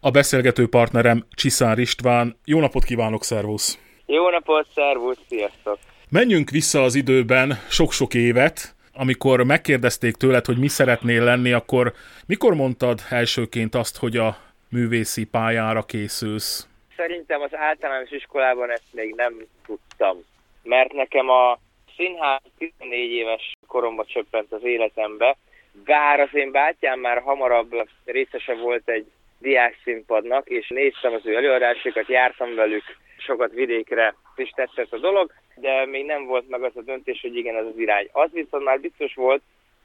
A beszélgető partnerem Csiszár István. Jó napot kívánok, szervusz! Jó napot, szervusz, sziasztok! Menjünk vissza az időben sok-sok évet, amikor megkérdezték tőled, hogy mi szeretnél lenni, akkor mikor mondtad elsőként azt, hogy a művészi pályára készülsz? Szerintem az általános iskolában ezt még nem tudtam, mert nekem a színház 14 éves koromban csöppent az életembe, bár az én bátyám már hamarabb részese volt egy diák színpadnak, és néztem az ő előadásokat, jártam velük sokat vidékre, és tetszett a dolog, de még nem volt meg az a döntés, hogy igen, ez az irány. Az viszont már biztos volt,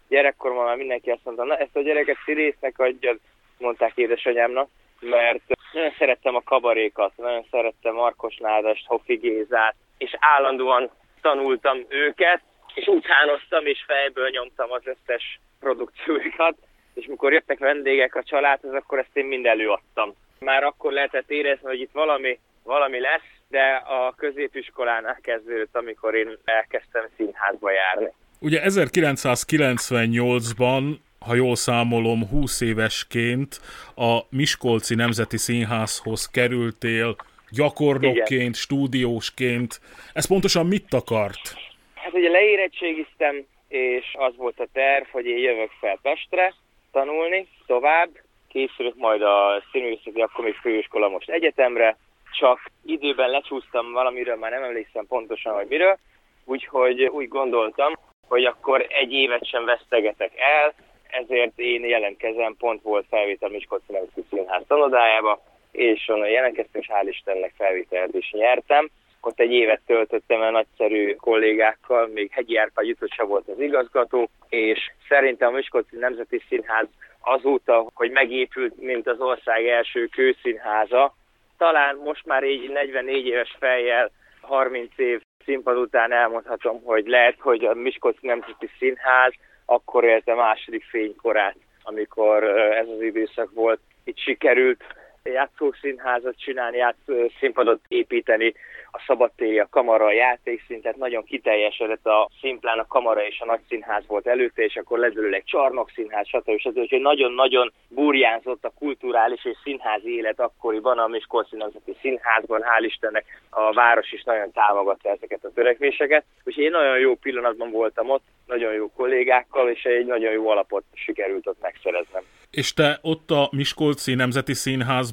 gyerekkoromban már mindenki azt mondta, na ezt a gyereket színésznek adjad, mondták édesanyámnak, mert nagyon szerettem a kabarékat, nagyon szerettem Markos Nádast, Hofi Gézát, és állandóan tanultam őket, és utánoztam, és fejből nyomtam az összes produkcióikat, és mikor jöttek vendégek a családhoz, akkor ezt én mind előadtam. Már akkor lehetett érezni, hogy itt valami, valami lesz, de a középiskolánál kezdődött, amikor én elkezdtem színházba járni. Ugye 1998-ban ha jól számolom, 20 évesként a Miskolci Nemzeti Színházhoz kerültél gyakornokként, Igen. stúdiósként. Ez pontosan mit akart? Hát ugye leérettségiztem, és az volt a terv, hogy én jövök fel Pestre tanulni tovább, készülök majd a színművészeti, akkor még főiskola most egyetemre, csak időben lecsúsztam valamiről, már nem emlékszem pontosan, hogy miről, úgyhogy úgy gondoltam, hogy akkor egy évet sem vesztegetek el, ezért én jelentkezem, pont volt felvétel Nemzeti Színház tanodájába, és onnan jelentkeztem, és hál' Istennek felvételt is nyertem. Ott egy évet töltöttem el nagyszerű kollégákkal, még Hegyi Árpád Jutosa volt az igazgató, és szerintem a Miskolci Nemzeti Színház azóta, hogy megépült, mint az ország első kőszínháza, talán most már így 44 éves fejjel, 30 év színpad után elmondhatom, hogy lehet, hogy a Miskolci Nemzeti Színház akkor élte második fénykorát, amikor ez az időszak volt. Itt sikerült játszószínházat csinálni, játszó színpadot építeni, a szabadtéri, a kamara, a játékszintet, nagyon kiteljesedett a színplán, a kamara és a nagy színház volt előtte, és akkor lett belőle egy csarnok színház, stb. stb. Úgyhogy nagyon-nagyon burjánzott a kulturális és színházi élet akkoriban a Miskolci Nemzeti Színházban, hál' Istennek a város is nagyon támogatta ezeket a törekvéseket. Úgyhogy én nagyon jó pillanatban voltam ott, nagyon jó kollégákkal, és egy nagyon jó alapot sikerült ott megszereznem. És te ott a Miskolci Nemzeti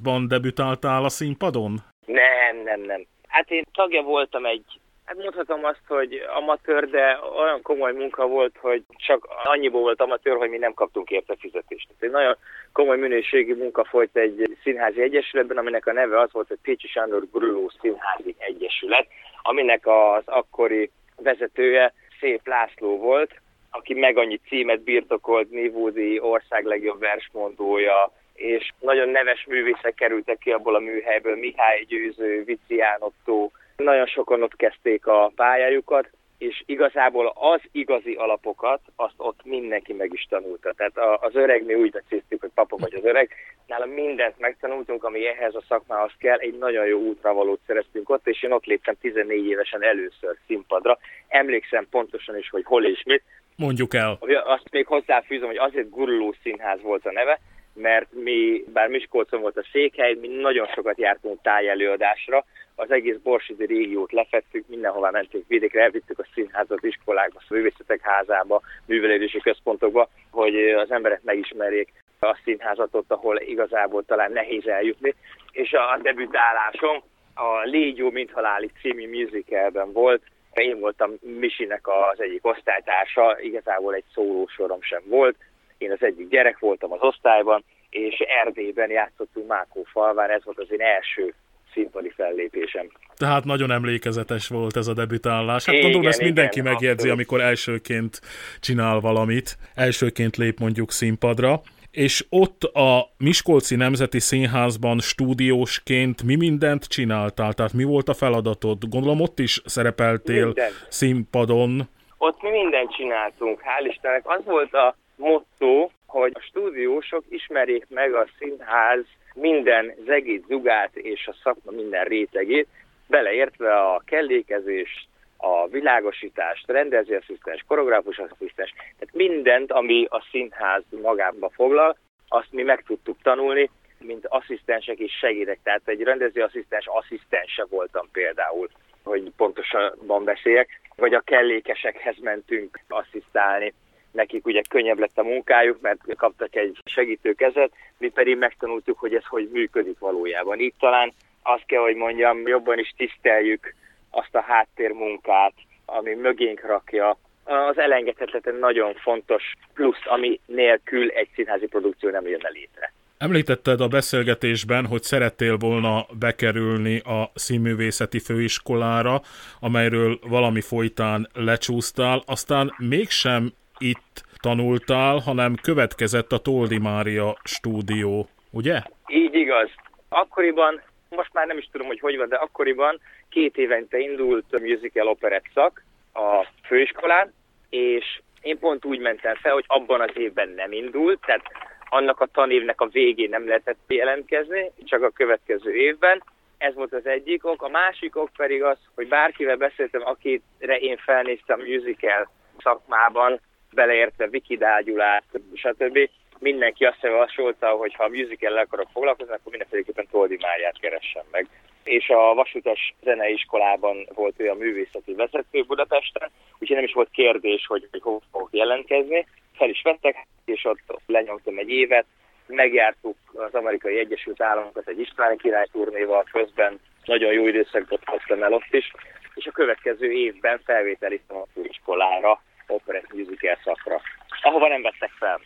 Színházban debütáltál a színpadon? Nem, nem, nem. Hát én tagja voltam egy, hát mondhatom azt, hogy amatőr, de olyan komoly munka volt, hogy csak annyiból volt amatőr, hogy mi nem kaptunk érte fizetést. Tehát egy nagyon komoly minőségi munka folyt egy színházi egyesületben, aminek a neve az volt, hogy Pécsi Sándor Grüló Színházi Egyesület, aminek az akkori vezetője Szép László volt, aki meg annyi címet birtokolt, Nívódi ország legjobb versmondója, és nagyon neves művészek kerültek ki abból a műhelyből, Mihály Győző, Vicián Otto, nagyon sokan ott kezdték a pályájukat, és igazából az igazi alapokat, azt ott mindenki meg is tanulta. Tehát az öreg, mi úgy becéztük, hogy papa vagy az öreg, nála mindent megtanultunk, ami ehhez a szakmához kell, egy nagyon jó útravalót szereztünk ott, és én ott léptem 14 évesen először színpadra. Emlékszem pontosan is, hogy hol és mit. Mondjuk el. Azt még hozzáfűzöm, hogy azért guruló színház volt a neve, mert mi, bár Miskolcon volt a székhely, mi nagyon sokat jártunk tájelőadásra, az egész Borsidi régiót lefettük, mindenhová mentünk vidékre, elvittük a színházat, iskolákba, a művészetek házába, művelődési központokba, hogy az emberek megismerjék a színházat ott, ahol igazából talán nehéz eljutni. És a debütálásom a Légyó mint haláli című musicalben volt, én voltam Misinek az egyik osztálytársa, igazából egy szólósorom sem volt, én az egyik gyerek voltam az osztályban, és Erdélyben játszottunk Mákó falván, ez volt az én első színpadi fellépésem. Tehát nagyon emlékezetes volt ez a debütálás. Hát igen, gondolom ezt mindenki igen, megjegyzi, abszolút. amikor elsőként csinál valamit, elsőként lép mondjuk színpadra. És ott a Miskolci Nemzeti Színházban stúdiósként mi mindent csináltál? Tehát mi volt a feladatod? Gondolom ott is szerepeltél Minden. színpadon. Ott mi mindent csináltunk, hál' Istennek. Az volt a motto, hogy a stúdiósok ismerjék meg a színház minden zegét, zugát és a szakma minden rétegét, beleértve a kellékezést, a világosítást, rendezőasszisztens, koreográfus asszisztens, tehát mindent, ami a színház magába foglal, azt mi meg tudtuk tanulni, mint asszisztensek is segítek. Tehát egy rendezőasszisztens asszisztense voltam például, hogy pontosabban beszéljek, vagy a kellékesekhez mentünk asszisztálni. Nekik ugye könnyebb lett a munkájuk, mert kaptak egy segítőkezet, mi pedig megtanultuk, hogy ez hogy működik valójában. Itt talán azt kell, hogy mondjam, jobban is tiszteljük azt a háttérmunkát, ami mögénk rakja az elengedhetetlen nagyon fontos plusz, ami nélkül egy színházi produkció nem jönne létre. Említetted a beszélgetésben, hogy szerettél volna bekerülni a színművészeti főiskolára, amelyről valami folytán lecsúsztál, aztán mégsem itt tanultál, hanem következett a Toldi Mária stúdió, ugye? Így igaz. Akkoriban, most már nem is tudom, hogy hogy van, de akkoriban két évente indult a musical operett szak a főiskolán, és én pont úgy mentem fel, hogy abban az évben nem indult, tehát annak a tanévnek a végén nem lehetett jelentkezni, csak a következő évben. Ez volt az egyik ok. A másik ok pedig az, hogy bárkivel beszéltem, akire én felnéztem musical szakmában, beleértve Viki Dágyulát, stb. Mindenki azt javasolta, hogy ha a musical akarok foglalkozni, akkor mindenféleképpen Toldi Máriát keressen meg. És a Vasutas Zeneiskolában volt ő a művészeti vezető Budapesten, úgyhogy nem is volt kérdés, hogy, hogy hol fogok jelentkezni. Fel is vettek, és ott lenyomtam egy évet, megjártuk az amerikai Egyesült Államokat egy István király turnéval, közben. Nagyon jó időszakot hoztam el ott is, és a következő évben felvételiztem a főiskolára, operett musical szakra, ahova nem vettek fel.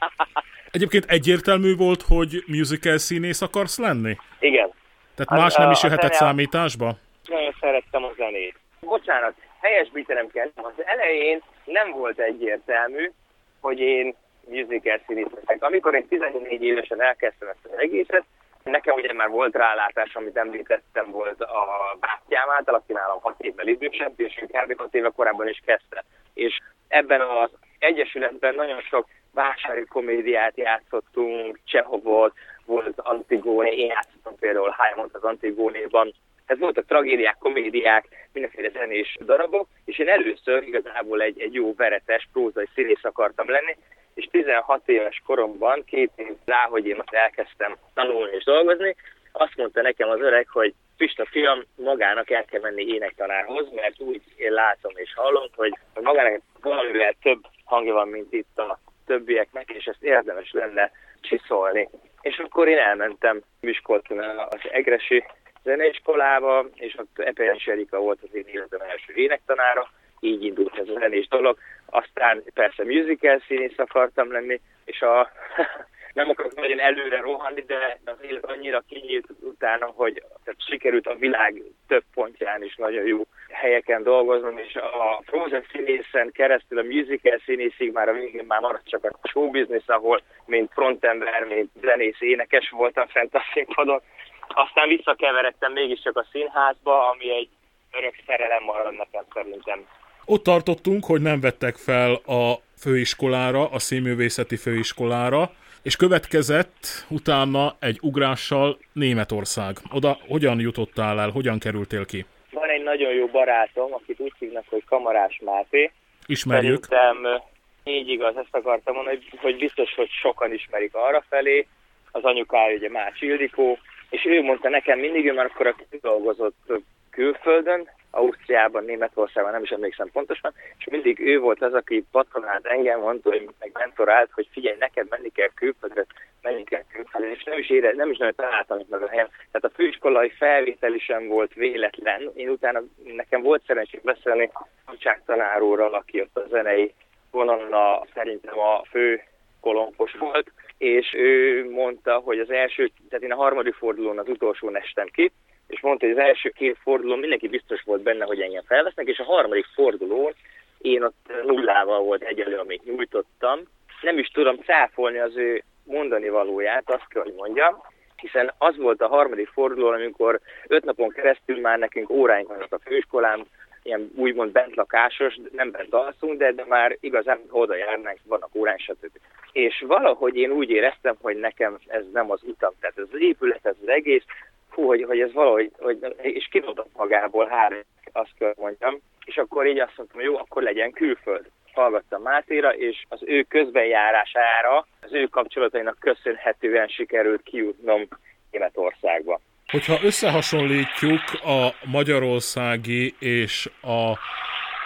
Egyébként egyértelmű volt, hogy musical színész akarsz lenni? Igen, tehát más nem is jöhetett zene, számításba? Nagyon szerettem a zenét. Bocsánat, helyesbítenem kell. Az elején nem volt egyértelmű, hogy én musical színészek. Amikor én 14 évesen elkezdtem ezt az egészet, nekem ugye már volt rálátás, amit említettem, volt a bátyám által, aki nálam 6 évvel idősebb, és ő kb. 6 éve korábban is kezdte. És ebben az egyesületben nagyon sok vásári komédiát játszottunk, Csehovot, volt Antigóné, én játszottam például Hájmont az Antigónéban, ez voltak tragédiák, komédiák, mindenféle zenés darabok, és én először igazából egy, egy jó veretes prózai színész akartam lenni, és 16 éves koromban, két év rá, hogy én ott elkezdtem tanulni és dolgozni, azt mondta nekem az öreg, hogy Pista fiam, magának el kell menni énektanárhoz, mert úgy én látom és hallom, hogy magának valamivel több hangja van, mint itt a többieknek, és ezt érdemes lenne csiszolni. És akkor én elmentem Miskolcon az Egresi zeneiskolába, és ott Eperens Erika volt az én életem első énektanára, így indult ez a zenés dolog. Aztán persze musical színész akartam lenni, és a nem akarok nagyon előre rohanni, de az élet annyira kinyílt utána, hogy tehát sikerült a világ több pontján is nagyon jó helyeken dolgoznom, és a Frozen színészen keresztül a musical színészig már a végén már maradt csak a show business, ahol mint frontember, mint zenész, énekes voltam fent a színpadon. Aztán visszakeveredtem mégiscsak a színházba, ami egy örök szerelem marad nekem szerintem. Ott tartottunk, hogy nem vettek fel a főiskolára, a színművészeti főiskolára, és következett utána egy ugrással Németország. Oda hogyan jutottál el, hogyan kerültél ki? Van egy nagyon jó barátom, akit úgy hívnak, hogy Kamarás Máté. Ismerjük. Szerintem így igaz, ezt akartam mondani, hogy biztos, hogy sokan ismerik arra felé. Az anyukája ugye Mács Ildikó, és ő mondta nekem mindig, ő már akkor dolgozott külföldön, Ausztriában, Németországban, nem is emlékszem pontosan, és mindig ő volt az, aki patronált engem, mondta, hogy meg mentorált, hogy figyelj, neked menni kell külföldre, menni kell külföldre, és nem is, ére, nem is nagyon találtam itt meg a helyem. Tehát a főiskolai felvétel sem volt véletlen. Én utána nekem volt szerencsém beszélni Hacsák tanárúrral, aki ott a zenei vonalna szerintem a fő kolompos volt, és ő mondta, hogy az első, tehát én a harmadik fordulón az utolsó nestem ki, és mondta, hogy az első két fordulón mindenki biztos volt benne, hogy engem felvesznek, és a harmadik fordulón én ott nullával volt egyelő, amit nyújtottam. Nem is tudom cáfolni az ő mondani valóját, azt kell, hogy mondjam, hiszen az volt a harmadik forduló, amikor öt napon keresztül már nekünk óráink vannak a főiskolám, ilyen úgymond bentlakásos, nem bent alszunk, de, de már igazán oda járnánk, vannak órán, stb. És valahogy én úgy éreztem, hogy nekem ez nem az utam, tehát ez az épület, ez az egész, fú, hogy, hogy ez valahogy, hogy, és kidobott magából három, azt kell mondjam, és akkor így azt mondtam, jó, akkor legyen külföld. hallgattam Mátéra, és az ő közbenjárására, az ő kapcsolatainak köszönhetően sikerült kijutnom Németországba. Hogyha összehasonlítjuk a magyarországi és a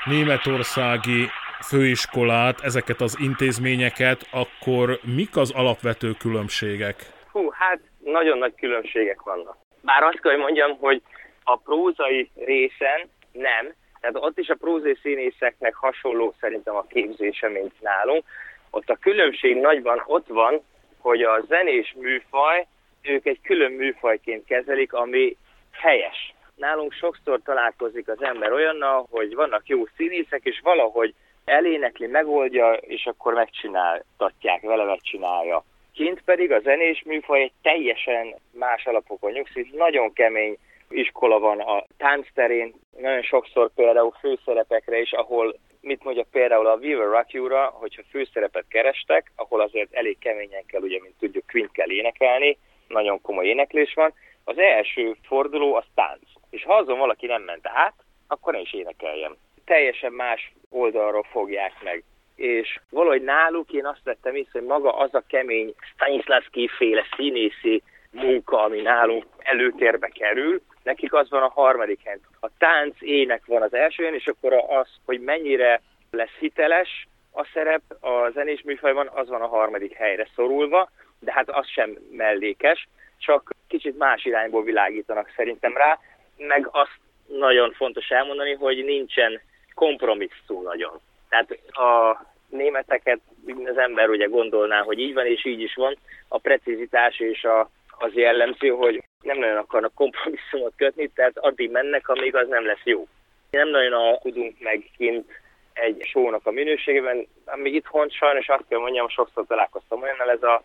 németországi főiskolát, ezeket az intézményeket, akkor mik az alapvető különbségek? Hú, hát nagyon nagy különbségek vannak. Bár azt kell, hogy mondjam, hogy a prózai részen nem, tehát ott is a prózai színészeknek hasonló szerintem a képzése, mint nálunk. Ott a különbség nagyban ott van, hogy a zenés műfaj, ők egy külön műfajként kezelik, ami helyes. Nálunk sokszor találkozik az ember olyannal, hogy vannak jó színészek, és valahogy elénekli, megoldja, és akkor megcsináltatják, vele megcsinálja. Kint pedig a zenés műfaj egy teljesen más alapokon nyugszik, nagyon kemény iskola van a táncterén, nagyon sokszor például főszerepekre is, ahol mit mondjak például a Viva Rock You-ra, hogyha főszerepet kerestek, ahol azért elég keményen kell, ugye, mint tudjuk, Quint kell énekelni, nagyon komoly éneklés van, az első forduló az tánc. És ha azon valaki nem ment át, akkor ne is énekeljem. Teljesen más oldalról fogják meg. És valahogy náluk én azt vettem észre, hogy maga az a kemény Stanislavski féle színészi munka, ami nálunk előtérbe kerül, nekik az van a harmadik helyen. A tánc, ének van az első és akkor az, hogy mennyire lesz hiteles a szerep a zenés műfajban, az van a harmadik helyre szorulva, de hát az sem mellékes, csak kicsit más irányból világítanak szerintem rá, meg azt nagyon fontos elmondani, hogy nincsen kompromisszum nagyon. Tehát a németeket az ember ugye gondolná, hogy így van, és így is van. A precizitás és a, az jellemző, hogy nem nagyon akarnak kompromisszumot kötni, tehát addig mennek, amíg az nem lesz jó. Nem nagyon alkudunk meg kint egy sónak a minőségében, ami itthon sajnos azt kell mondjam, sokszor találkoztam olyannal, ez a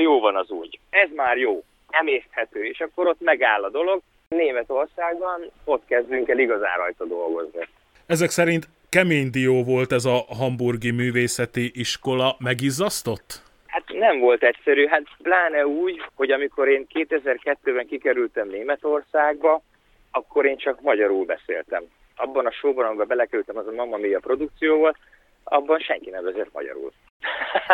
jó van az úgy. Ez már jó, emészthető, és akkor ott megáll a dolog. Németországban ott kezdünk el igazán rajta dolgozni. Ezek szerint kemény dió volt ez a hamburgi művészeti iskola, megizzasztott? Hát nem volt egyszerű, hát pláne úgy, hogy amikor én 2002-ben kikerültem Németországba, akkor én csak magyarul beszéltem. Abban a showban, amiben belekerültem, az a Mamma Mia produkció volt, abban senki nem vezet magyarul.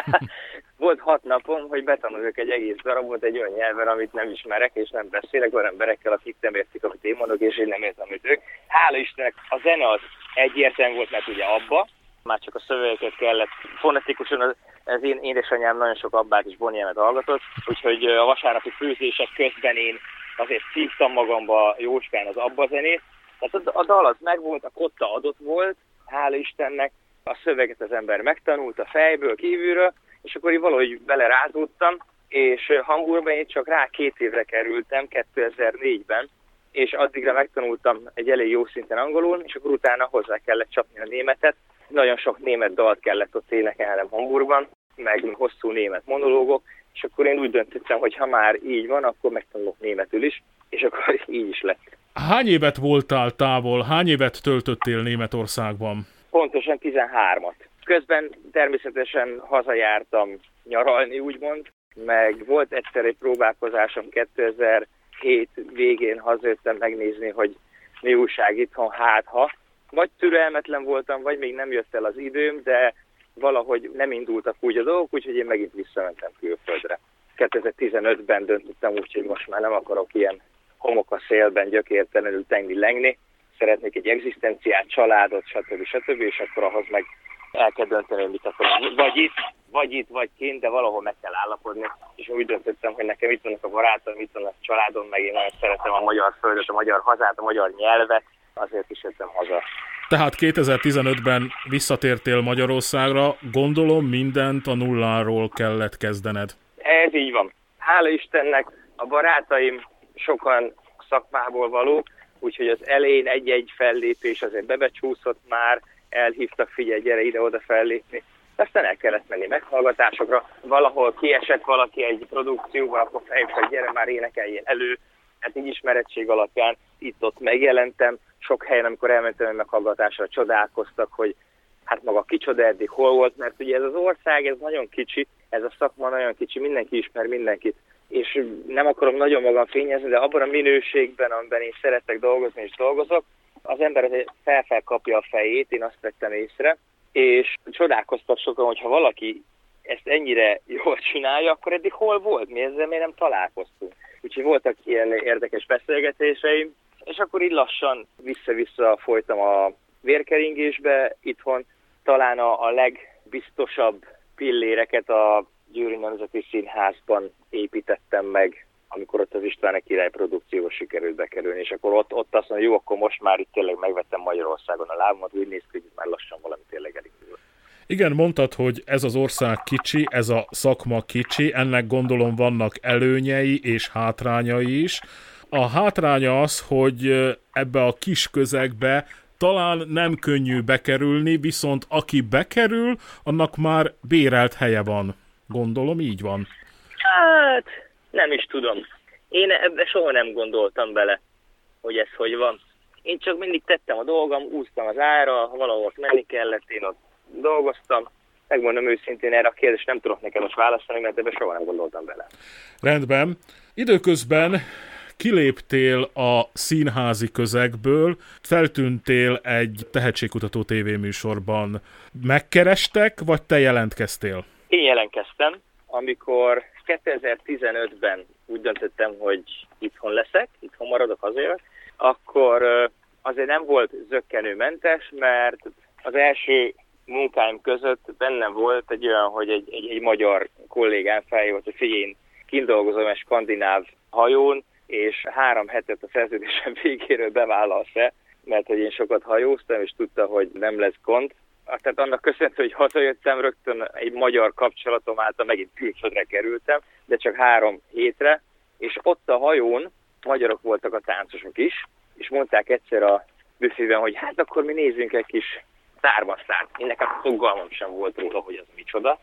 volt hat napom, hogy betanulok egy egész darabot egy olyan nyelven, amit nem ismerek, és nem beszélek olyan emberekkel, akik nem értik, amit én mondok, és én nem értem, amit ők. Hála Istennek a zene az egyértelmű volt, mert ugye abba, már csak a szövegeket kellett. Fonetikusan, az, én édesanyám nagyon sok abbát és bonjemet hallgatott, úgyhogy a vasárnapi főzések közben én azért szívtam magamba Jóskán az abba zenét, tehát a, dal az megvolt, a kotta adott volt, hála Istennek, a szöveget az ember megtanult a fejből, kívülről, és akkor én valahogy belerázódtam, és Hamburgban én csak rá két évre kerültem, 2004-ben, és addigra megtanultam egy elég jó szinten angolul, és akkor utána hozzá kellett csapni a németet. Nagyon sok német dalt kellett ott énekelnem Hamburgban, meg hosszú német monológok, és akkor én úgy döntöttem, hogy ha már így van, akkor megtanulok németül is, és akkor így is lett. Hány évet voltál távol, hány évet töltöttél Németországban? Pontosan 13-at. Közben természetesen hazajártam nyaralni, úgymond, meg volt egyszer egy próbálkozásom 2007 végén hazajöttem megnézni, hogy mi újság itthon, hát ha. Vagy türelmetlen voltam, vagy még nem jött el az időm, de valahogy nem indultak úgy a dolgok, úgyhogy én megint visszamentem külföldre. 2015-ben döntöttem úgy, hogy most már nem akarok ilyen homok a szélben gyökértelenül tenni lengni, szeretnék egy egzisztenciát, családot, stb. stb. és akkor ahhoz meg el kell dönteni, hogy mit akarom. Vagy itt, vagy itt, vagy kint, de valahol meg kell állapodni. És úgy döntöttem, hogy nekem itt vannak a barátom, itt vannak a családom, meg én nagyon szeretem a magyar földet, a magyar hazát, a magyar nyelvet, azért is jöttem haza. Tehát 2015-ben visszatértél Magyarországra, gondolom mindent a nulláról kellett kezdened. Ez így van. Hála Istennek a barátaim sokan szakmából valók, úgyhogy az elején egy-egy fellépés azért bebecsúszott már, elhívtak, figyelj, gyere ide-oda fellépni. Aztán el kellett menni meghallgatásokra, valahol kiesett valaki egy produkcióban, akkor fejlőtt, hogy gyere már énekeljen elő. Hát így ismerettség alapján itt-ott megjelentem. Sok helyen, amikor elmentem egy meghallgatásra, csodálkoztak, hogy hát maga kicsoda eddig hol volt, mert ugye ez az ország, ez nagyon kicsi, ez a szakma nagyon kicsi, mindenki ismer mindenkit és nem akarom nagyon magam fényezni, de abban a minőségben, amiben én szeretek dolgozni és dolgozok, az ember felfelkapja a fejét, én azt vettem észre, és csodálkoztak sokan, hogyha valaki ezt ennyire jól csinálja, akkor eddig hol volt? Mi ezzel miért nem találkoztunk? Úgyhogy voltak ilyen érdekes beszélgetéseim, és akkor így lassan vissza-vissza folytam a vérkeringésbe itthon. Talán a, a legbiztosabb pilléreket a Győri Nemzeti Színházban építettem meg, amikor ott az István király produkcióba sikerült bekerülni, és akkor ott, ott azt mondom, jó, akkor most már itt tényleg megvettem Magyarországon a lábamat, úgy néz ki, hogy már lassan valami tényleg elindul. Igen, mondtad, hogy ez az ország kicsi, ez a szakma kicsi, ennek gondolom vannak előnyei és hátrányai is. A hátránya az, hogy ebbe a kis közegbe talán nem könnyű bekerülni, viszont aki bekerül, annak már bérelt helye van. Gondolom így van. Hát, nem is tudom. Én ebbe soha nem gondoltam bele, hogy ez hogy van. Én csak mindig tettem a dolgom, úsztam az ára, valahol menni kellett, én ott dolgoztam. Megmondom őszintén, erre a kérdést nem tudok nekem most válaszolni, mert ebbe soha nem gondoltam bele. Rendben. Időközben kiléptél a színházi közegből, feltűntél egy tehetségkutató tévéműsorban. Megkerestek, vagy te jelentkeztél? Én jelentkeztem, amikor 2015-ben úgy döntöttem, hogy itthon leszek, itthon maradok azért, akkor azért nem volt zöggenőmentes, mert az első munkáim között bennem volt egy olyan, hogy egy, egy, egy magyar kollégám felhívott, hogy figyelj, én kint dolgozom egy skandináv hajón, és három hetet a szerződésem végéről bevállalsz-e, mert hogy én sokat hajóztam, és tudta, hogy nem lesz gond. Tehát annak köszönhető, hogy hazajöttem, rögtön egy magyar kapcsolatom által megint külföldre kerültem, de csak három hétre, és ott a hajón magyarok voltak a táncosok is, és mondták egyszer a büfében, hogy hát akkor mi nézzünk egy kis szármasztát. Én nekem fogalmam sem volt róla, hogy az micsoda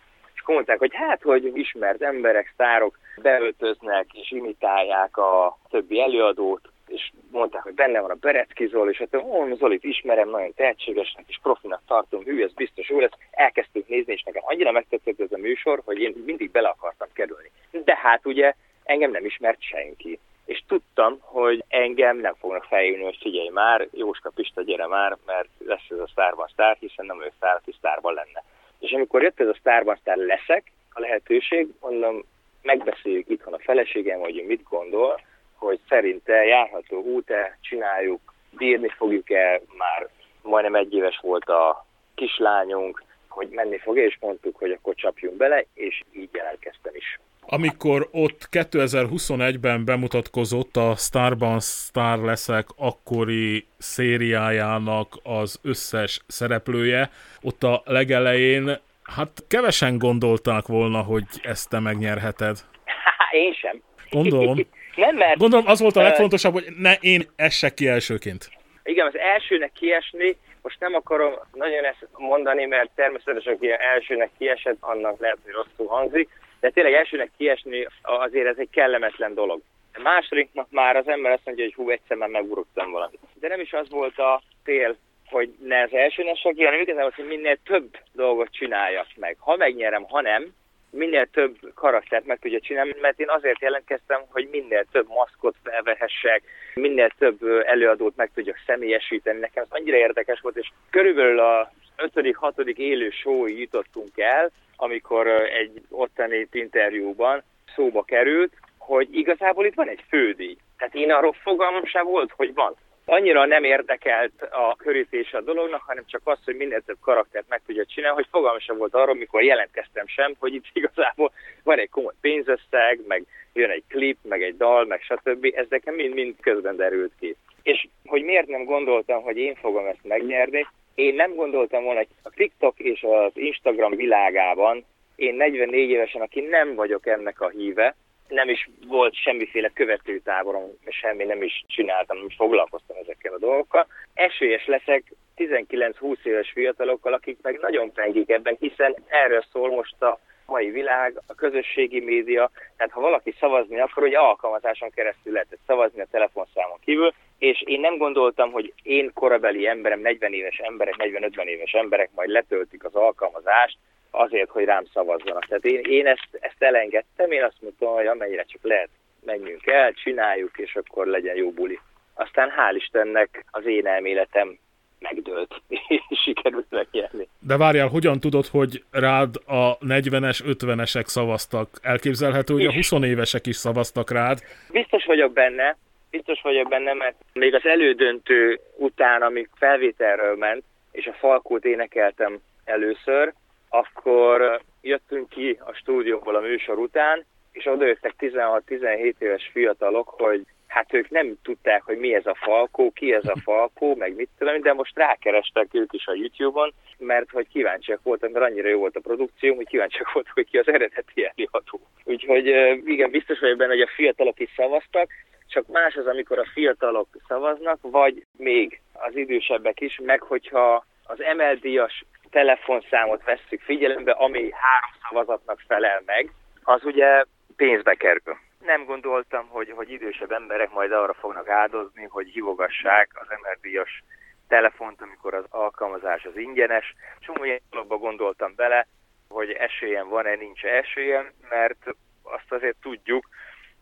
akkor mondták, hogy hát, hogy ismert emberek, sztárok beöltöznek és imitálják a többi előadót, és mondták, hogy benne van a Berecki Zoli, és hát oh, Zolit ismerem, nagyon tehetségesnek és profinak tartom, hű, ez biztos jó lesz. Elkezdtük nézni, és nekem annyira megtetszett ez a műsor, hogy én mindig bele akartam kerülni. De hát ugye engem nem ismert senki. És tudtam, hogy engem nem fognak feljönni, hogy figyelj már, Jóska Pista, gyere már, mert lesz ez a sztárban sztár, hiszen nem ő sztár, aki sztárban lenne. És amikor jött ez a sztárban sztár leszek, a lehetőség, mondom, megbeszéljük itthon a feleségem, hogy mit gondol, hogy szerinte járható út-e, csináljuk, bírni fogjuk-e, már majdnem egy éves volt a kislányunk, hogy menni fog, és mondtuk, hogy akkor csapjunk bele, és így jelentkeztem is. Amikor ott 2021-ben bemutatkozott a Starban Star leszek akkori szériájának az összes szereplője, ott a legelején hát kevesen gondolták volna, hogy ezt te megnyerheted. Én sem. Gondolom. Nem, mert... Gondolom az volt a legfontosabb, hogy ne én essek ki elsőként. Igen, az elsőnek kiesni, most nem akarom nagyon ezt mondani, mert természetesen, aki elsőnek kiesett, annak lehet, hogy rosszul hangzik, de tényleg elsőnek kiesni azért ez egy kellemetlen dolog. A második nap már az ember azt mondja, hogy hú, egyszer már megugrottam valamit. De nem is az volt a cél, hogy ne az elsőnek se hanem igazából, hogy minél több dolgot csináljak meg. Ha megnyerem, ha nem, minél több karaktert meg tudja csinálni, mert én azért jelentkeztem, hogy minél több maszkot felvehessek, minél több előadót meg tudjak személyesíteni. Nekem ez annyira érdekes volt, és körülbelül a ötödik, hatodik élő show jutottunk el, amikor egy ottani interjúban szóba került, hogy igazából itt van egy fődíj. Tehát én arról fogalmam sem volt, hogy van. Annyira nem érdekelt a körítés a dolognak, hanem csak az, hogy minél több karaktert meg tudja csinálni, hogy fogalmam sem volt arról, mikor jelentkeztem sem, hogy itt igazából van egy komoly pénzösszeg, meg jön egy klip, meg egy dal, meg stb. Ez nekem mind-mind közben derült ki. És hogy miért nem gondoltam, hogy én fogom ezt megnyerni, én nem gondoltam volna, hogy a TikTok és az Instagram világában én 44 évesen, aki nem vagyok ennek a híve, nem is volt semmiféle követőtáborom, semmi nem is csináltam, nem is foglalkoztam ezekkel a dolgokkal. Esélyes leszek 19-20 éves fiatalokkal, akik meg nagyon pengik ebben, hiszen erről szól most a mai világ, a közösségi média, tehát ha valaki szavazni akar, hogy alkalmazáson keresztül lehet szavazni a telefonszámon kívül, és én nem gondoltam, hogy én korabeli emberem, 40 éves emberek, 40-50 éves emberek majd letöltik az alkalmazást azért, hogy rám szavazzanak. Tehát én, én ezt, ezt elengedtem, én azt mondtam, hogy amennyire csak lehet, menjünk el, csináljuk, és akkor legyen jó buli. Aztán hál' Istennek az én elméletem megdőlt, és sikerült megnyerni. De várjál, hogyan tudod, hogy rád a 40-es, 50-esek szavaztak? Elképzelhető, hogy a 20 évesek is szavaztak rád? Biztos vagyok benne, biztos vagyok benne, mert még az elődöntő után, amik felvételről ment, és a Falkót énekeltem először, akkor jöttünk ki a stúdióból a műsor után, és odajöttek 16-17 éves fiatalok, hogy hát ők nem tudták, hogy mi ez a falkó, ki ez a falkó, meg mit tudom, de most rákerestek ők is a YouTube-on, mert hogy kíváncsiak voltak, mert annyira jó volt a produkció, hogy kíváncsiak voltak, hogy ki az eredeti előadó. Úgyhogy igen, biztos vagyok benne, hogy a fiatalok is szavaztak, csak más az, amikor a fiatalok szavaznak, vagy még az idősebbek is, meg hogyha az MLD-as telefonszámot vesszük figyelembe, ami három szavazatnak felel meg, az ugye pénzbe kerül. Nem gondoltam, hogy, hogy idősebb emberek majd arra fognak áldozni, hogy hívogassák az MRD-as telefont, amikor az alkalmazás az ingyenes. Csomó ilyen dologba gondoltam bele, hogy esélyem van-e, nincs esélyem, mert azt azért tudjuk,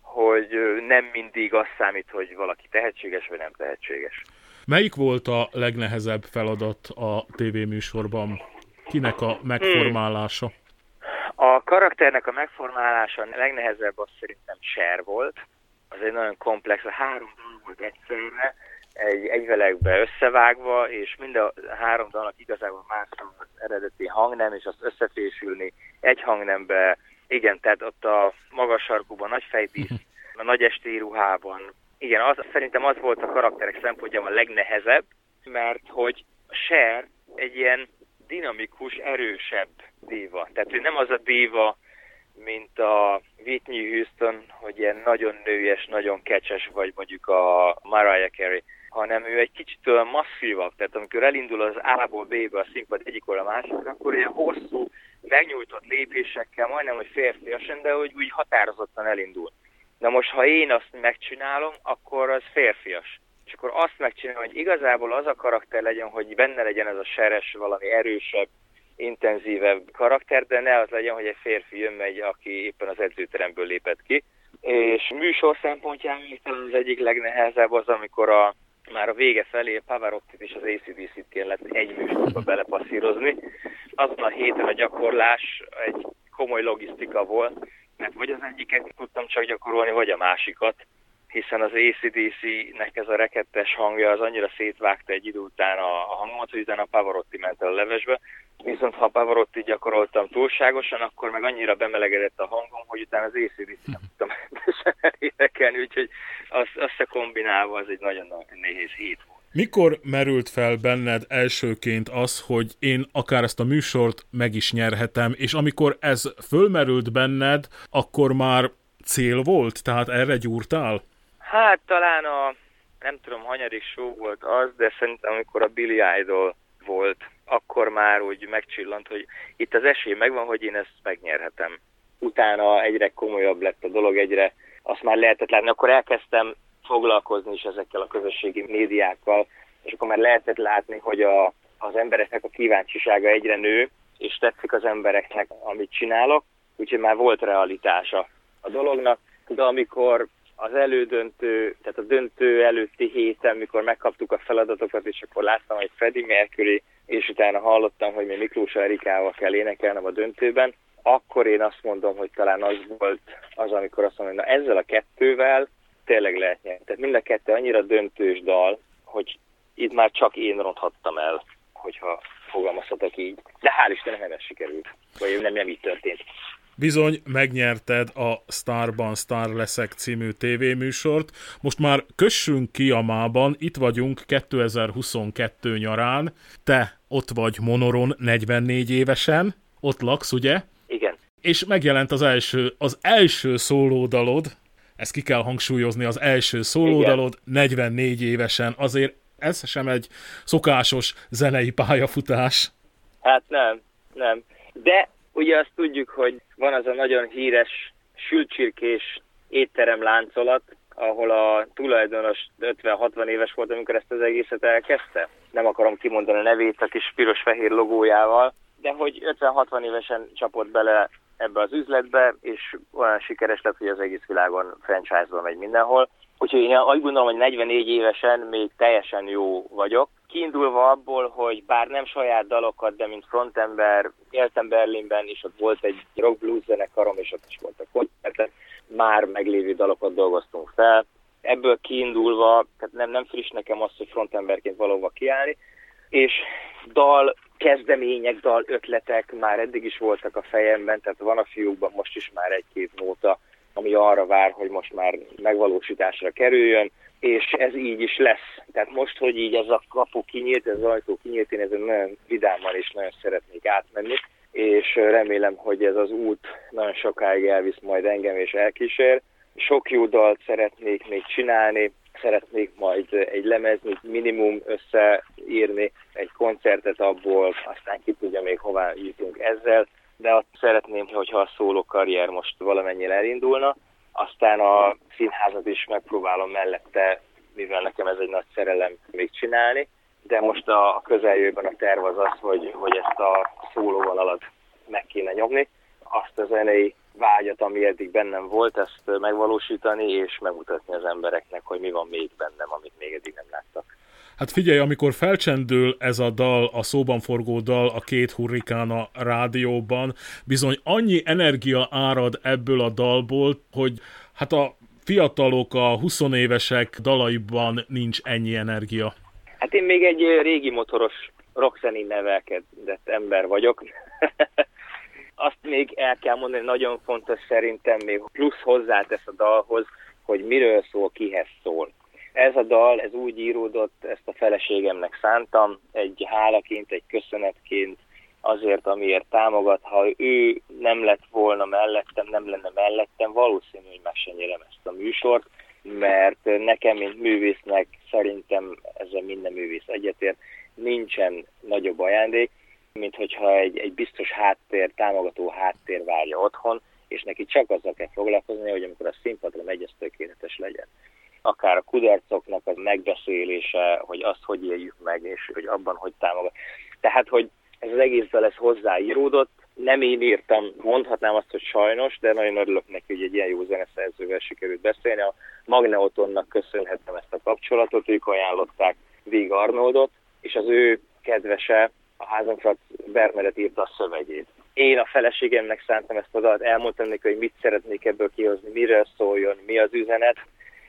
hogy nem mindig az számít, hogy valaki tehetséges vagy nem tehetséges. Melyik volt a legnehezebb feladat a tévéműsorban? Kinek a megformálása? Hmm. A karakternek a megformálása legnehezebb az szerintem Cher volt. Az egy nagyon komplex, a három dal volt egyszerre, egy egyvelegbe összevágva, és mind a három dalnak igazából más az eredeti hangnem, és azt összefésülni egy hangnembe, igen, tehát ott a magas sarkúban, nagy fejtíz, a nagy esti ruhában. Igen, az, szerintem az volt a karakterek szempontjában a legnehezebb, mert hogy Cher egy ilyen dinamikus, erősebb díva. Tehát ő nem az a díva, mint a Whitney Houston, hogy ilyen nagyon nőjes, nagyon kecses, vagy mondjuk a Mariah Carey, hanem ő egy kicsit olyan masszívabb, tehát amikor elindul az A-ból B-be a színpad egyik a másikra, akkor ilyen hosszú, megnyújtott lépésekkel, majdnem, hogy férfiasan, de hogy úgy határozottan elindul. Na most, ha én azt megcsinálom, akkor az férfias. Akkor azt megcsinálom, hogy igazából az a karakter legyen, hogy benne legyen ez a seres, valami erősebb, intenzívebb karakter, de ne az legyen, hogy egy férfi jön megy, aki éppen az edzőteremből lépett ki. És műsor szempontjából talán az egyik legnehezebb az, amikor a, már a vége felé Pavarotti és az ACDC-t kellett egy műsorba belepasszírozni. Azon a héten a gyakorlás egy komoly logisztika volt, mert vagy az egyiket tudtam csak gyakorolni, vagy a másikat hiszen az ACDC-nek ez a rekettes hangja az annyira szétvágta egy idő után a, a hangomat, hogy utána a Pavarotti ment el a levesbe, viszont ha a Pavarotti gyakoroltam túlságosan, akkor meg annyira bemelegedett a hangom, hogy utána az ACDC nem tudtam énekelni, úgyhogy az, összekombinálva az egy nagyon nehéz hét volt. Mikor merült fel benned elsőként az, hogy én akár ezt a műsort meg is nyerhetem, és amikor ez fölmerült benned, akkor már cél volt? Tehát erre gyúrtál? Hát talán a, nem tudom, hanyadik show volt az, de szerintem amikor a Billy Idol volt, akkor már úgy megcsillant, hogy itt az esély megvan, hogy én ezt megnyerhetem. Utána egyre komolyabb lett a dolog, egyre azt már lehetett látni. Akkor elkezdtem foglalkozni is ezekkel a közösségi médiákkal, és akkor már lehetett látni, hogy a, az embereknek a kíváncsisága egyre nő, és tetszik az embereknek, amit csinálok, úgyhogy már volt realitása a dolognak, de amikor az elődöntő, tehát a döntő előtti héten, mikor megkaptuk a feladatokat, és akkor láttam, hogy Freddie Mercury, és utána hallottam, hogy mi Miklós Erikával kell énekelnem a döntőben, akkor én azt mondom, hogy talán az volt az, amikor azt mondom, hogy na ezzel a kettővel tényleg lehet nyerni. Tehát mind a kettő annyira döntős dal, hogy itt már csak én ronthattam el, hogyha fogalmazhatok így. De hál' Istennek nem ez sikerült. Vagy nem, nem így történt. Bizony, megnyerted a Starban Star Leszek című tévéműsort. Most már kössünk ki a mában, itt vagyunk 2022 nyarán. Te ott vagy Monoron 44 évesen, ott laksz, ugye? Igen. És megjelent az első, az első szólódalod, ezt ki kell hangsúlyozni, az első szólódalod 44 évesen, azért ez sem egy szokásos zenei pályafutás. Hát nem, nem. De Ugye azt tudjuk, hogy van az a nagyon híres sülcsirkés étterem láncolat, ahol a tulajdonos 50-60 éves volt, amikor ezt az egészet elkezdte. Nem akarom kimondani a nevét a kis piros-fehér logójával, de hogy 50-60 évesen csapott bele ebbe az üzletbe, és olyan sikeres lett, hogy az egész világon franchise-ban megy mindenhol. Úgyhogy én azt gondolom, hogy 44 évesen még teljesen jó vagyok. Kiindulva abból, hogy bár nem saját dalokat, de mint frontember, éltem Berlinben, és ott volt egy rock blues zenekarom, és ott is voltak koncertek, már meglévő dalokat dolgoztunk fel. Ebből kiindulva, tehát nem, nem friss nekem az, hogy frontemberként valóban kiállni, és dal kezdemények, dal ötletek már eddig is voltak a fejemben, tehát van a fiúkban most is már egy-két nóta, ami arra vár, hogy most már megvalósításra kerüljön, és ez így is lesz. Tehát most, hogy így ez a kapu kinyílt, ez az ajtó kinyílt, én ezen nagyon vidáman is nagyon szeretnék átmenni, és remélem, hogy ez az út nagyon sokáig elvisz majd engem és elkísér. Sok jó dalt szeretnék még csinálni, szeretnék majd egy lemezni, minimum összeírni egy koncertet abból, aztán ki tudja még hová jutunk ezzel, de azt szeretném, hogyha a szóló karrier most valamennyire elindulna, aztán a színházat is megpróbálom mellette, mivel nekem ez egy nagy szerelem még csinálni, de most a közeljövőben a terv az az, hogy, hogy ezt a szólóvonalat meg kéne nyomni, azt a zenei vágyat, ami eddig bennem volt, ezt megvalósítani és megmutatni az embereknek, hogy mi van még bennem, amit még eddig nem láttak. Hát figyelj, amikor felcsendül ez a dal, a szóban forgó dal a két hurrikán a rádióban, bizony annyi energia árad ebből a dalból, hogy hát a fiatalok, a 20 évesek dalaiban nincs ennyi energia. Hát én még egy régi motoros rockzenén nevelkedett ember vagyok. Azt még el kell mondani, nagyon fontos szerintem még plusz hozzátesz a dalhoz, hogy miről szól, kihez szól. Ez a dal, ez úgy íródott, ezt a feleségemnek szántam, egy hálaként, egy köszönetként azért, amiért támogat. Ha ő nem lett volna mellettem, nem lenne mellettem, valószínű, hogy meg sem nyerem ezt a műsort, mert nekem, mint művésznek szerintem ezzel minden művész egyetért, nincsen nagyobb ajándék, mint hogyha egy, egy biztos háttér, támogató háttér várja otthon, és neki csak azzal kell foglalkozni, hogy amikor a színpadra megy, ez tökéletes legyen akár a kudarcoknak a megbeszélése, hogy azt hogy éljük meg, és hogy abban hogy támogat. Tehát, hogy ez az egészben ez hozzáíródott, nem én írtam, mondhatnám azt, hogy sajnos, de nagyon örülök neki, hogy egy ilyen jó zeneszerzővel sikerült beszélni. A Magneotonnak köszönhetem ezt a kapcsolatot, ők ajánlották Vig Arnoldot, és az ő kedvese, a házamfrat Bermeret írta a szövegét. Én a feleségemnek szántam ezt a dalt, elmondtam neki, hogy mit szeretnék ebből kihozni, miről szóljon, mi az üzenet,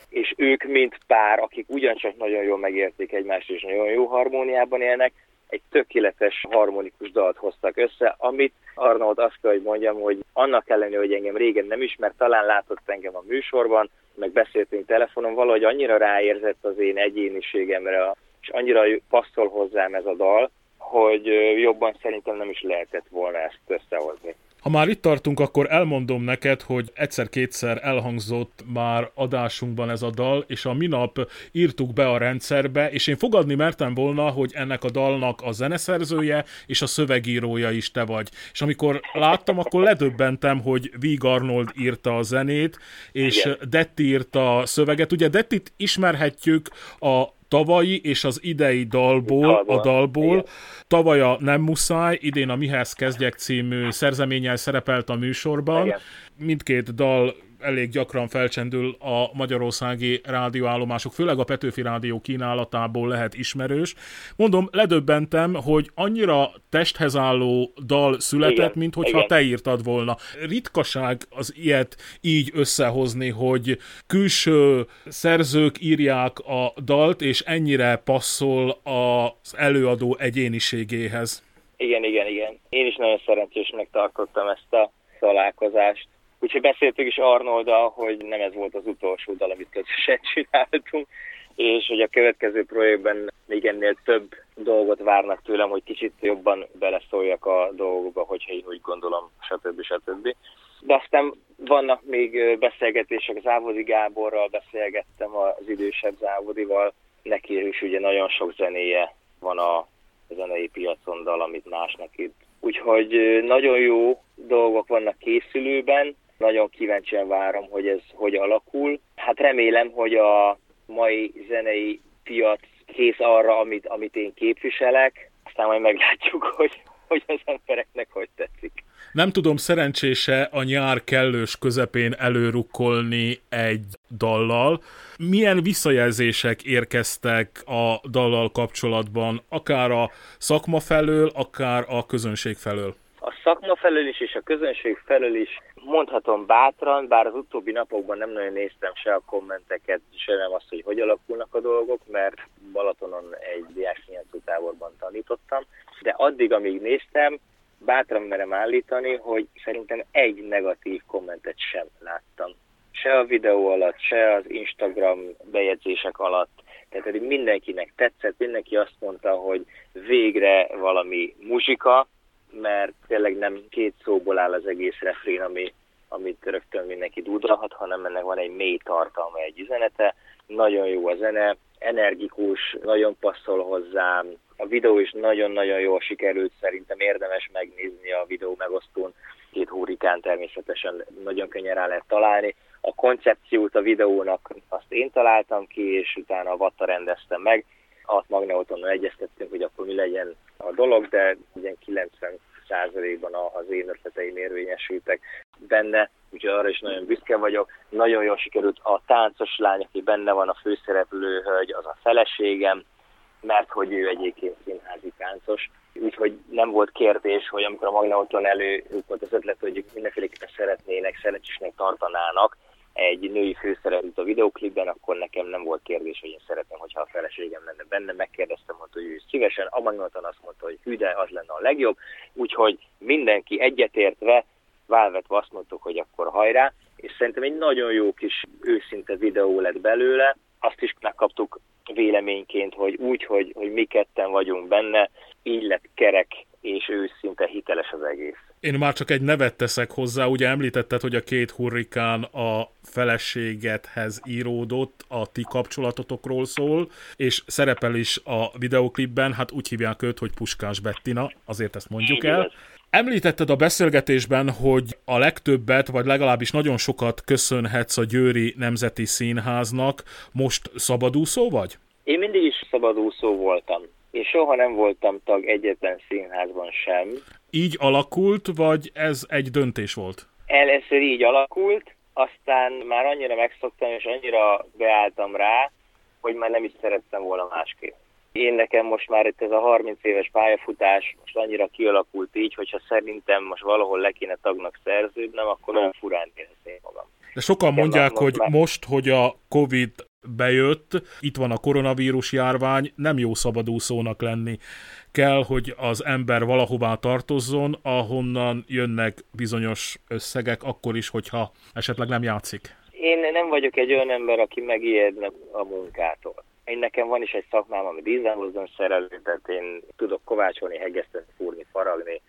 és ők, mint pár, akik ugyancsak nagyon jól megérték egymást, és nagyon jó harmóniában élnek, egy tökéletes harmonikus dalt hoztak össze, amit Arnold azt kell, hogy mondjam, hogy annak ellenére, hogy engem régen nem ismert, talán látott engem a műsorban, meg beszéltünk telefonon, valahogy annyira ráérzett az én egyéniségemre, és annyira passzol hozzám ez a dal, hogy jobban szerintem nem is lehetett volna ezt összehozni. Ha már itt tartunk, akkor elmondom neked, hogy egyszer-kétszer elhangzott már adásunkban ez a dal, és a minap írtuk be a rendszerbe, és én fogadni mertem volna, hogy ennek a dalnak a zeneszerzője és a szövegírója is te vagy. És amikor láttam, akkor ledöbbentem, hogy Vig Arnold írta a zenét, és Igen. Detti írta a szöveget. Ugye Dettit ismerhetjük a tavalyi és az idei dalból, dalból. a dalból. Igen. Tavaly a Nem muszáj, idén a Mihez kezdjek című szerzeménnyel szerepelt a műsorban. Igen. Mindkét dal elég gyakran felcsendül a magyarországi rádióállomások, főleg a Petőfi Rádió kínálatából lehet ismerős. Mondom, ledöbbentem, hogy annyira testhez álló dal született, Igen. mint hogyha Igen. te írtad volna. Ritkaság az ilyet így összehozni, hogy külső szerzők írják a dalt, és ennyire passzol az előadó egyéniségéhez. Igen, igen, igen. Én is nagyon szerencsésnek tartottam ezt a találkozást. Úgyhogy beszéltük is Arnolda, hogy nem ez volt az utolsó dal, amit közösen csináltunk, és hogy a következő projektben még ennél több dolgot várnak tőlem, hogy kicsit jobban beleszóljak a dolgokba, hogyha én úgy gondolom, stb. stb. De aztán vannak még beszélgetések, Závodi Gáborral beszélgettem, az idősebb Závodival, neki is ugye nagyon sok zenéje van a zenei piacon dal, amit másnak itt. Úgyhogy nagyon jó dolgok vannak készülőben, nagyon kíváncsian várom, hogy ez hogy alakul. Hát remélem, hogy a mai zenei piac kész arra, amit, amit én képviselek, aztán majd meglátjuk, hogy, hogy az embereknek hogy tetszik. Nem tudom, szerencsése a nyár kellős közepén előrukkolni egy dallal. Milyen visszajelzések érkeztek a dallal kapcsolatban, akár a szakma felől, akár a közönség felől? A szakma felől is, és a közönség felől is mondhatom bátran, bár az utóbbi napokban nem nagyon néztem se a kommenteket, se nem azt, hogy hogy alakulnak a dolgok, mert Balatonon egy diáknyelvű táborban tanítottam, de addig, amíg néztem, bátran merem állítani, hogy szerintem egy negatív kommentet sem láttam. Se a videó alatt, se az Instagram bejegyzések alatt. Tehát mindenkinek tetszett, mindenki azt mondta, hogy végre valami muzsika, mert tényleg nem két szóból áll az egész refrén, ami, amit rögtön mindenki dudalhat, hanem ennek van egy mély tartalma, egy üzenete. Nagyon jó a zene, energikus, nagyon passzol hozzám, a videó is nagyon-nagyon jól sikerült, szerintem érdemes megnézni a videó megosztón. Két hurikán természetesen nagyon könnyen rá lehet találni. A koncepciót a videónak azt én találtam ki, és utána a Vatta rendeztem meg. Azt Magneotonnal egyeztettünk, hogy akkor mi legyen a dolog, de ilyen 90 százalékban az én ötleteim érvényesültek benne, úgyhogy arra is nagyon büszke vagyok. Nagyon jól sikerült a táncos lány, aki benne van, a főszereplő hölgy, az a feleségem, mert hogy ő egyébként színházi táncos. Úgyhogy nem volt kérdés, hogy amikor a Magnaoton elő volt az ötlet, hogy mindenféleképpen szeretnének, szerencsésnek tartanának egy női főszereplőt a videoklipben, akkor nekem nem volt kérdés, hogy én szeretném, hogyha a feleségem lenne benne. Megkérdeztem, hogy ő szívesen, a Magnaton azt mondta, hogy hű, az lenne a legjobb. Úgyhogy mindenki egyetértve, válvetve azt mondtuk, hogy akkor hajrá, és szerintem egy nagyon jó kis őszinte videó lett belőle, azt is megkaptuk véleményként, hogy úgy, hogy, hogy mi ketten vagyunk benne, így lett kerek és őszinte hiteles az egész. Én már csak egy nevet teszek hozzá, ugye említetted, hogy a két hurrikán a feleségethez íródott, a ti kapcsolatotokról szól, és szerepel is a videoklipben, hát úgy hívják őt, hogy Puskás Bettina, azért ezt mondjuk el. Említetted a beszélgetésben, hogy a legtöbbet, vagy legalábbis nagyon sokat köszönhetsz a Győri Nemzeti Színháznak. Most szabadúszó vagy? Én mindig is szabadúszó voltam. Én soha nem voltam tag egyetlen színházban sem. Így alakult, vagy ez egy döntés volt? Először így alakult, aztán már annyira megszoktam, és annyira beálltam rá, hogy már nem is szerettem volna másképp. Én nekem most már itt ez a 30 éves pályafutás most annyira kialakult így, hogyha szerintem most valahol le kéne tagnak szerződnem, akkor olyan furán érezném magam. De sokan mondják, most hogy most, hogy a Covid bejött, itt van a koronavírus járvány, nem jó szabadúszónak lenni. Kell, hogy az ember valahová tartozzon, ahonnan jönnek bizonyos összegek, akkor is, hogyha esetleg nem játszik. Én nem vagyok egy olyan ember, aki megijedne a munkától. Én nekem van is egy szakmám, ami dízelhozzon szerelő, tehát én tudok kovácsolni, hegeszteni, fúrni, faragni,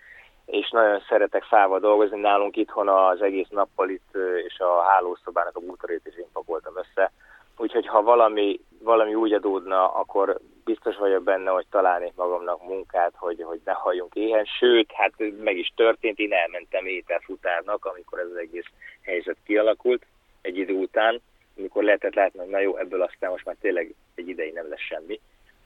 és nagyon szeretek fával dolgozni. Nálunk itthon az egész nappal és a hálószobának a bútorét is én pakoltam össze. Úgyhogy ha valami, valami úgy adódna, akkor biztos vagyok benne, hogy találnék magamnak munkát, hogy, hogy ne halljunk éhen. Sőt, hát meg is történt, én elmentem ételfutárnak, amikor ez az egész helyzet kialakult egy idő után, amikor lehetett látni, hogy na jó, ebből aztán most már tényleg egy ideig nem lesz semmi,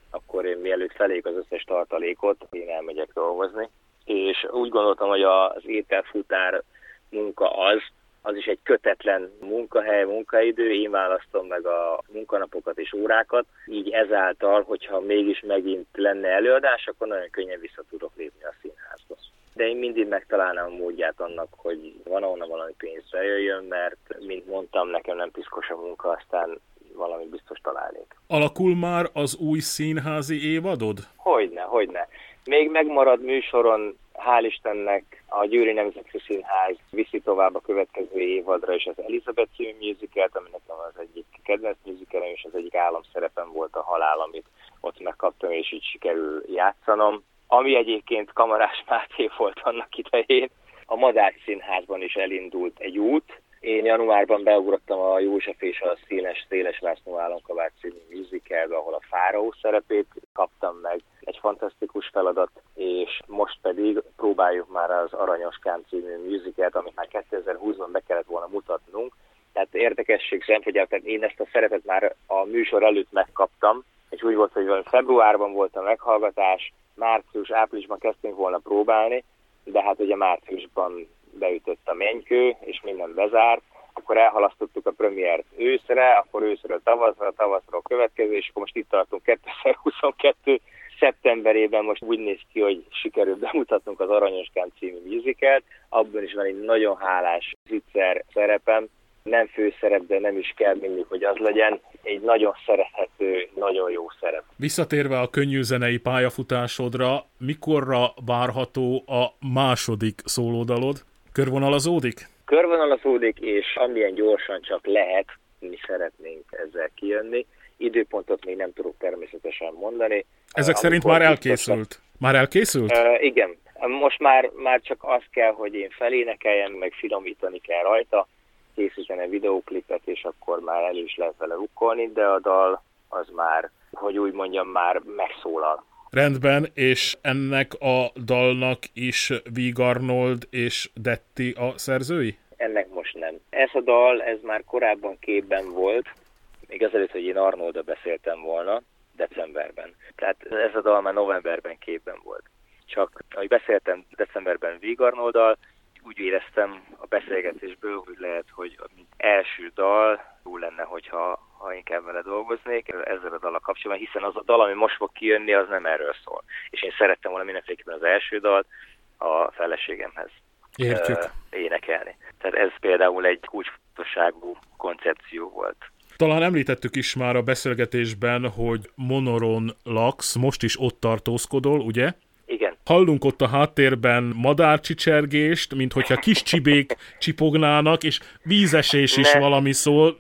akkor én mielőtt felék az összes tartalékot, én elmegyek dolgozni. És úgy gondoltam, hogy az ételfutár munka az, az is egy kötetlen munkahely, munkaidő, én választom meg a munkanapokat és órákat, így ezáltal, hogyha mégis megint lenne előadás, akkor nagyon könnyen vissza tudok lépni a színházba. De én mindig megtalálnám a módját annak, hogy van ahonnan valami pénzre jöjjön, mert, mint mondtam, nekem nem piszkos a munka, aztán valami biztos találnék. Alakul már az új színházi évadod? Hogyne, hogyne. Még megmarad műsoron hál' Istennek a Győri Nemzeti Színház viszi tovább a következő évadra és az Elizabeth című musicalt, ami nekem az egyik kedvenc musicalem, és az egyik államszerepem volt a halál, amit ott megkaptam, és így sikerül játszanom. Ami egyébként Kamarás Máté volt annak idején, a Madács Színházban is elindult egy út, én januárban beugrottam a József és a Színes Széles László Államkabát című musicalbe, ahol a Fáraó szerepét kaptam meg. Egy fantasztikus feladat, és most pedig próbáljuk már az Aranyoskán című musicalt, amit már 2020-ban be kellett volna mutatnunk. Tehát érdekesség szempontjából, tehát én ezt a szerepet már a műsor előtt megkaptam, és úgy volt, hogy februárban volt a meghallgatás, március-áprilisban kezdtünk volna próbálni, de hát ugye márciusban beütött a mennykő, és minden bezárt, akkor elhalasztottuk a premiért őszre, akkor őszről tavaszra, a következő, és akkor most itt tartunk 2022 szeptemberében most úgy néz ki, hogy sikerült bemutatnunk az Aranyoskán című musicalt, abban is van egy nagyon hálás zicser szerepem, nem főszerep, de nem is kell mindig, hogy az legyen. Egy nagyon szerethető, nagyon jó szerep. Visszatérve a könnyű zenei pályafutásodra, mikorra várható a második szólódalod? Körvonalazódik? Körvonalazódik, és amilyen gyorsan csak lehet, mi szeretnénk ezzel kijönni. Időpontot még nem tudok természetesen mondani. Ezek szerint már elkészült? Már elkészült? Uh, igen. Most már, már csak az kell, hogy én felénekeljem, meg finomítani kell rajta, készíteni videóklipet, és akkor már el is lehet vele rukkolni, de a dal az már, hogy úgy mondjam, már megszólal. Rendben, és ennek a dalnak is Vig Arnold és Detti a szerzői? Ennek most nem. Ez a dal, ez már korábban képben volt, még azelőtt, hogy én Arnolda beszéltem volna, decemberben. Tehát ez a dal már novemberben képben volt. Csak, ahogy beszéltem decemberben Vig Arnoldal, úgy éreztem a beszélgetésből, hogy lehet, hogy mint első dal jó lenne, hogyha ha inkább vele dolgoznék ezzel a dal kapcsolatban, hiszen az a dal, ami most fog kijönni, az nem erről szól. És én szerettem volna mindenféleképpen az első dalt a feleségemhez Értjük. énekelni. Tehát ez például egy kulcsfontosságú koncepció volt. Talán említettük is már a beszélgetésben, hogy Monoron laksz, most is ott tartózkodol, ugye? Hallunk ott a háttérben madárcsicsergést, mint hogyha kis csibék csipognának, és vízesés is ne. valami szól.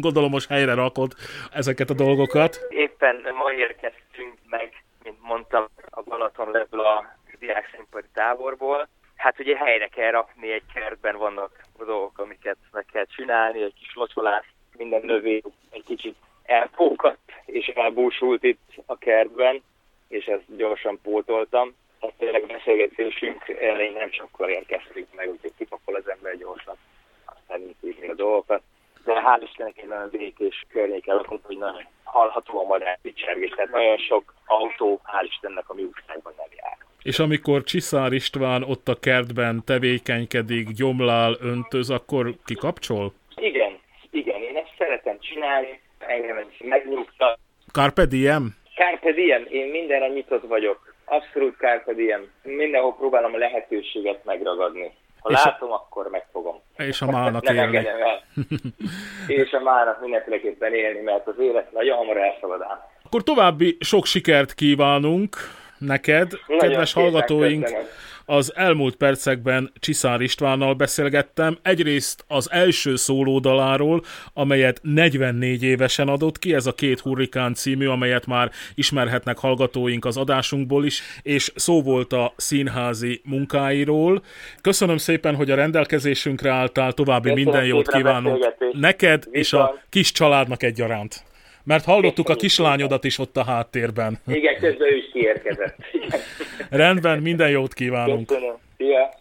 Gondolom most helyre rakod ezeket a dolgokat. Éppen ma érkeztünk meg, mint mondtam, a Balaton lebből a diákszínpadi táborból. Hát ugye helyre kell rakni, egy kertben vannak dolgok, amiket meg kell csinálni, egy kis locsolás, minden növény egy kicsit elpókadt és elbúsult itt a kertben és ezt gyorsan pótoltam. Tehát tényleg beszélgetésünk elején nem sokkal érkeztünk meg, úgyhogy kipakol az ember gyorsan, aztán intézni a dolgokat. De hál' Istennek egy nagyon békés környéken lakunk, hogy nagyon hallható a madár picsergés, tehát nagyon sok autó, hál' Istennek a mi útságban nem jár. És amikor Csiszár István ott a kertben tevékenykedik, gyomlál, öntöz, akkor kikapcsol? Igen, igen, én ezt szeretem csinálni, engem ez megnyugtat. Carpe diem? Carpe diem, én mindenre nyitott vagyok. Abszolút Carpe diem. Mindenhol próbálom a lehetőséget megragadni. Ha és látom, a... akkor megfogom. És a mának Nem élni. el. és a mának mindenféleképpen élni, mert az élet nagyon hamar elszabad Akkor további sok sikert kívánunk neked, nagyon kedves hallgatóink. Köszönöm az elmúlt percekben Csiszár Istvánnal beszélgettem, egyrészt az első szólódaláról, amelyet 44 évesen adott ki, ez a két hurrikán című, amelyet már ismerhetnek hallgatóink az adásunkból is, és szó volt a színházi munkáiról. Köszönöm szépen, hogy a rendelkezésünkre álltál, további Köszönöm minden jót kívánunk neked Viszont. és a kis családnak egyaránt. Mert hallottuk a kislányodat is ott a háttérben. Igen, közben ő is kiérkezett. Rendben, minden jót kívánunk. Köszönöm. Szia.